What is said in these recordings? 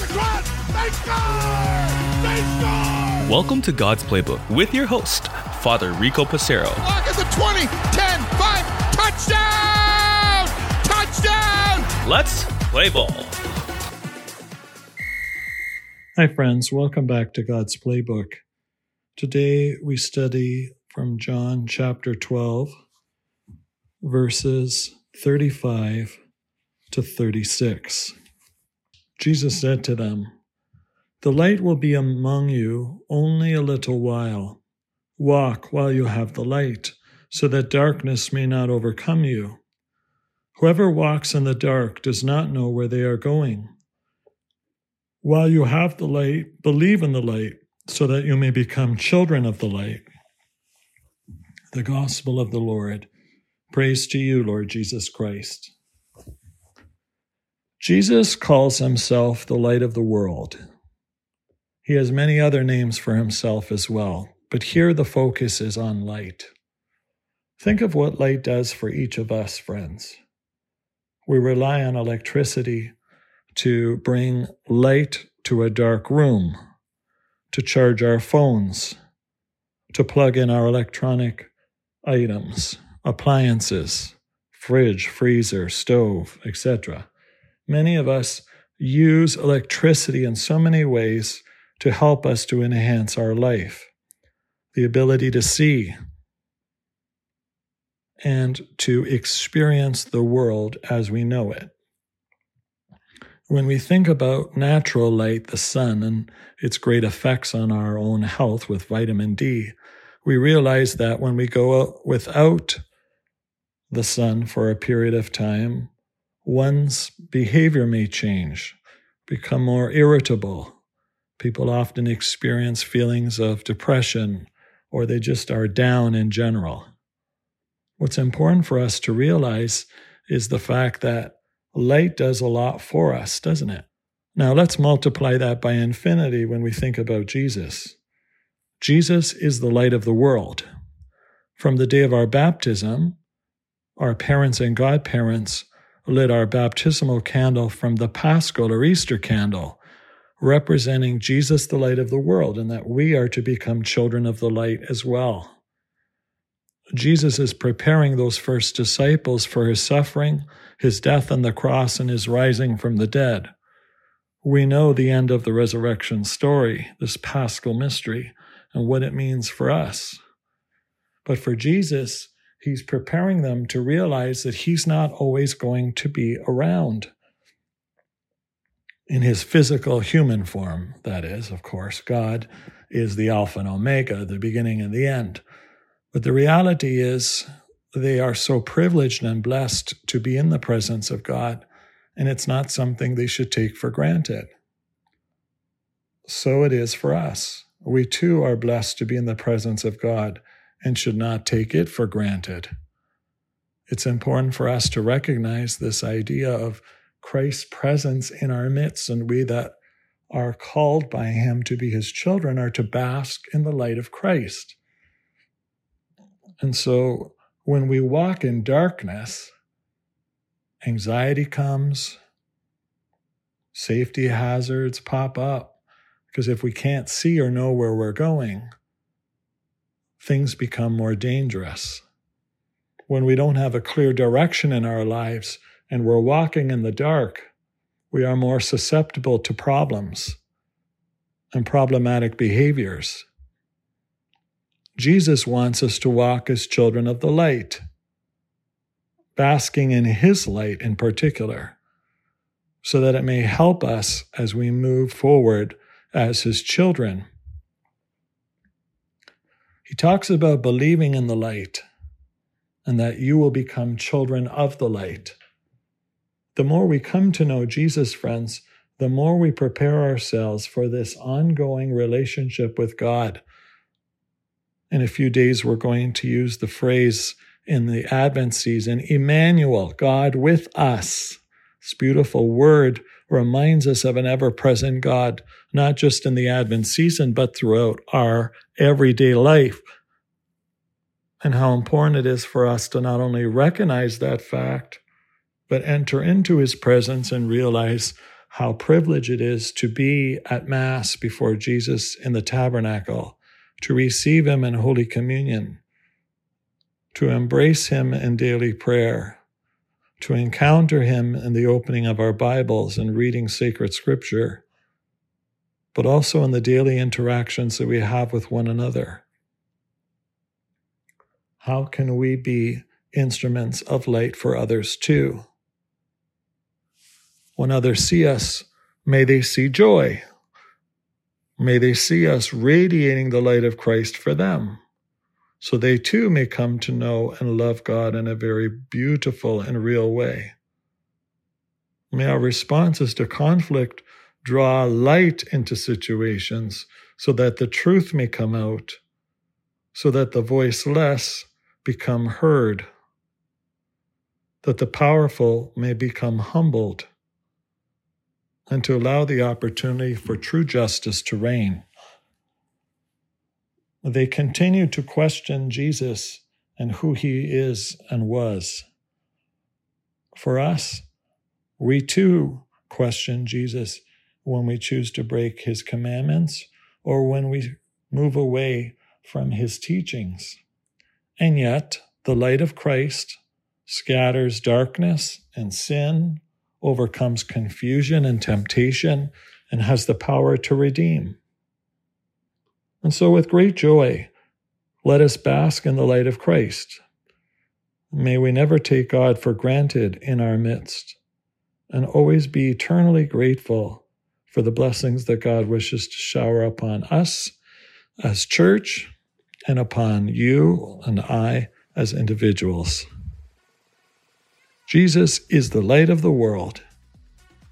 It's cross. They score! They score! Welcome to God's Playbook with your host, Father Rico Passero. Clock is at 20, 10, 5, touchdown! Touchdown! Let's play ball. Hi, friends. Welcome back to God's Playbook. Today we study from John chapter 12, verses 35 to 36. Jesus said to them, The light will be among you only a little while. Walk while you have the light, so that darkness may not overcome you. Whoever walks in the dark does not know where they are going. While you have the light, believe in the light, so that you may become children of the light. The Gospel of the Lord. Praise to you, Lord Jesus Christ. Jesus calls himself the light of the world. He has many other names for himself as well, but here the focus is on light. Think of what light does for each of us, friends. We rely on electricity to bring light to a dark room, to charge our phones, to plug in our electronic items, appliances, fridge, freezer, stove, etc. Many of us use electricity in so many ways to help us to enhance our life. The ability to see and to experience the world as we know it. When we think about natural light, the sun, and its great effects on our own health with vitamin D, we realize that when we go without the sun for a period of time, one's behavior may change, become more irritable. People often experience feelings of depression or they just are down in general. What's important for us to realize is the fact that light does a lot for us, doesn't it? Now let's multiply that by infinity when we think about Jesus. Jesus is the light of the world. From the day of our baptism, our parents and godparents lit our baptismal candle from the Paschal or Easter candle, representing Jesus, the light of the world, and that we are to become children of the light as well. Jesus is preparing those first disciples for his suffering, his death on the cross, and his rising from the dead. We know the end of the resurrection story, this paschal mystery, and what it means for us. But for Jesus, he's preparing them to realize that he's not always going to be around. In his physical human form, that is, of course, God is the Alpha and Omega, the beginning and the end. But the reality is, they are so privileged and blessed to be in the presence of God, and it's not something they should take for granted. So it is for us. We too are blessed to be in the presence of God and should not take it for granted. It's important for us to recognize this idea of Christ's presence in our midst, and we that are called by Him to be His children are to bask in the light of Christ. And so when we walk in darkness, anxiety comes, safety hazards pop up, because if we can't see or know where we're going, things become more dangerous. When we don't have a clear direction in our lives and we're walking in the dark, we are more susceptible to problems and problematic behaviors. Jesus wants us to walk as children of the light, basking in His light in particular, so that it may help us as we move forward as His children. He talks about believing in the light and that you will become children of the light. The more we come to know Jesus, friends, the more we prepare ourselves for this ongoing relationship with God. In a few days, we're going to use the phrase in the Advent season, Emmanuel, God with us. This beautiful word reminds us of an ever present God, not just in the Advent season, but throughout our everyday life. And how important it is for us to not only recognize that fact, but enter into his presence and realize how privileged it is to be at Mass before Jesus in the tabernacle, to receive Him in Holy Communion, to embrace Him in daily prayer, to encounter Him in the opening of our Bibles and reading sacred scripture, but also in the daily interactions that we have with one another. How can we be instruments of light for others too? When others see us, may they see joy. May they see us radiating the light of Christ for them, so they too may come to know and love God in a very beautiful and real way. May our responses to conflict draw light into situations so that the truth may come out, so that the voiceless become heard, that the powerful may become humbled and to allow the opportunity for true justice to reign. They continue to question Jesus and who he is and was. For us, we too question Jesus when we choose to break his commandments or when we move away from his teachings. And yet, the light of Christ scatters darkness and sin overcomes confusion and temptation, and has the power to redeem. And so, with great joy, let us bask in the light of Christ. May we never take God for granted in our midst, and always be eternally grateful for the blessings that God wishes to shower upon us as church and upon you and I as individuals. Jesus is the light of the world,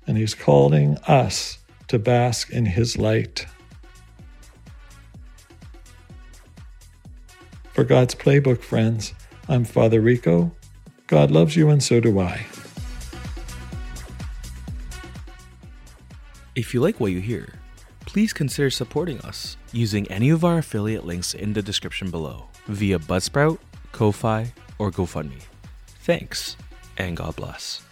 and he's calling us to bask in his light. For God's Playbook, friends, I'm Father Rico. God loves you, and so do I. If you like what you hear, please consider supporting us using any of our affiliate links in the description below via Buzzsprout, Ko-Fi, or GoFundMe. Thanks and God bless.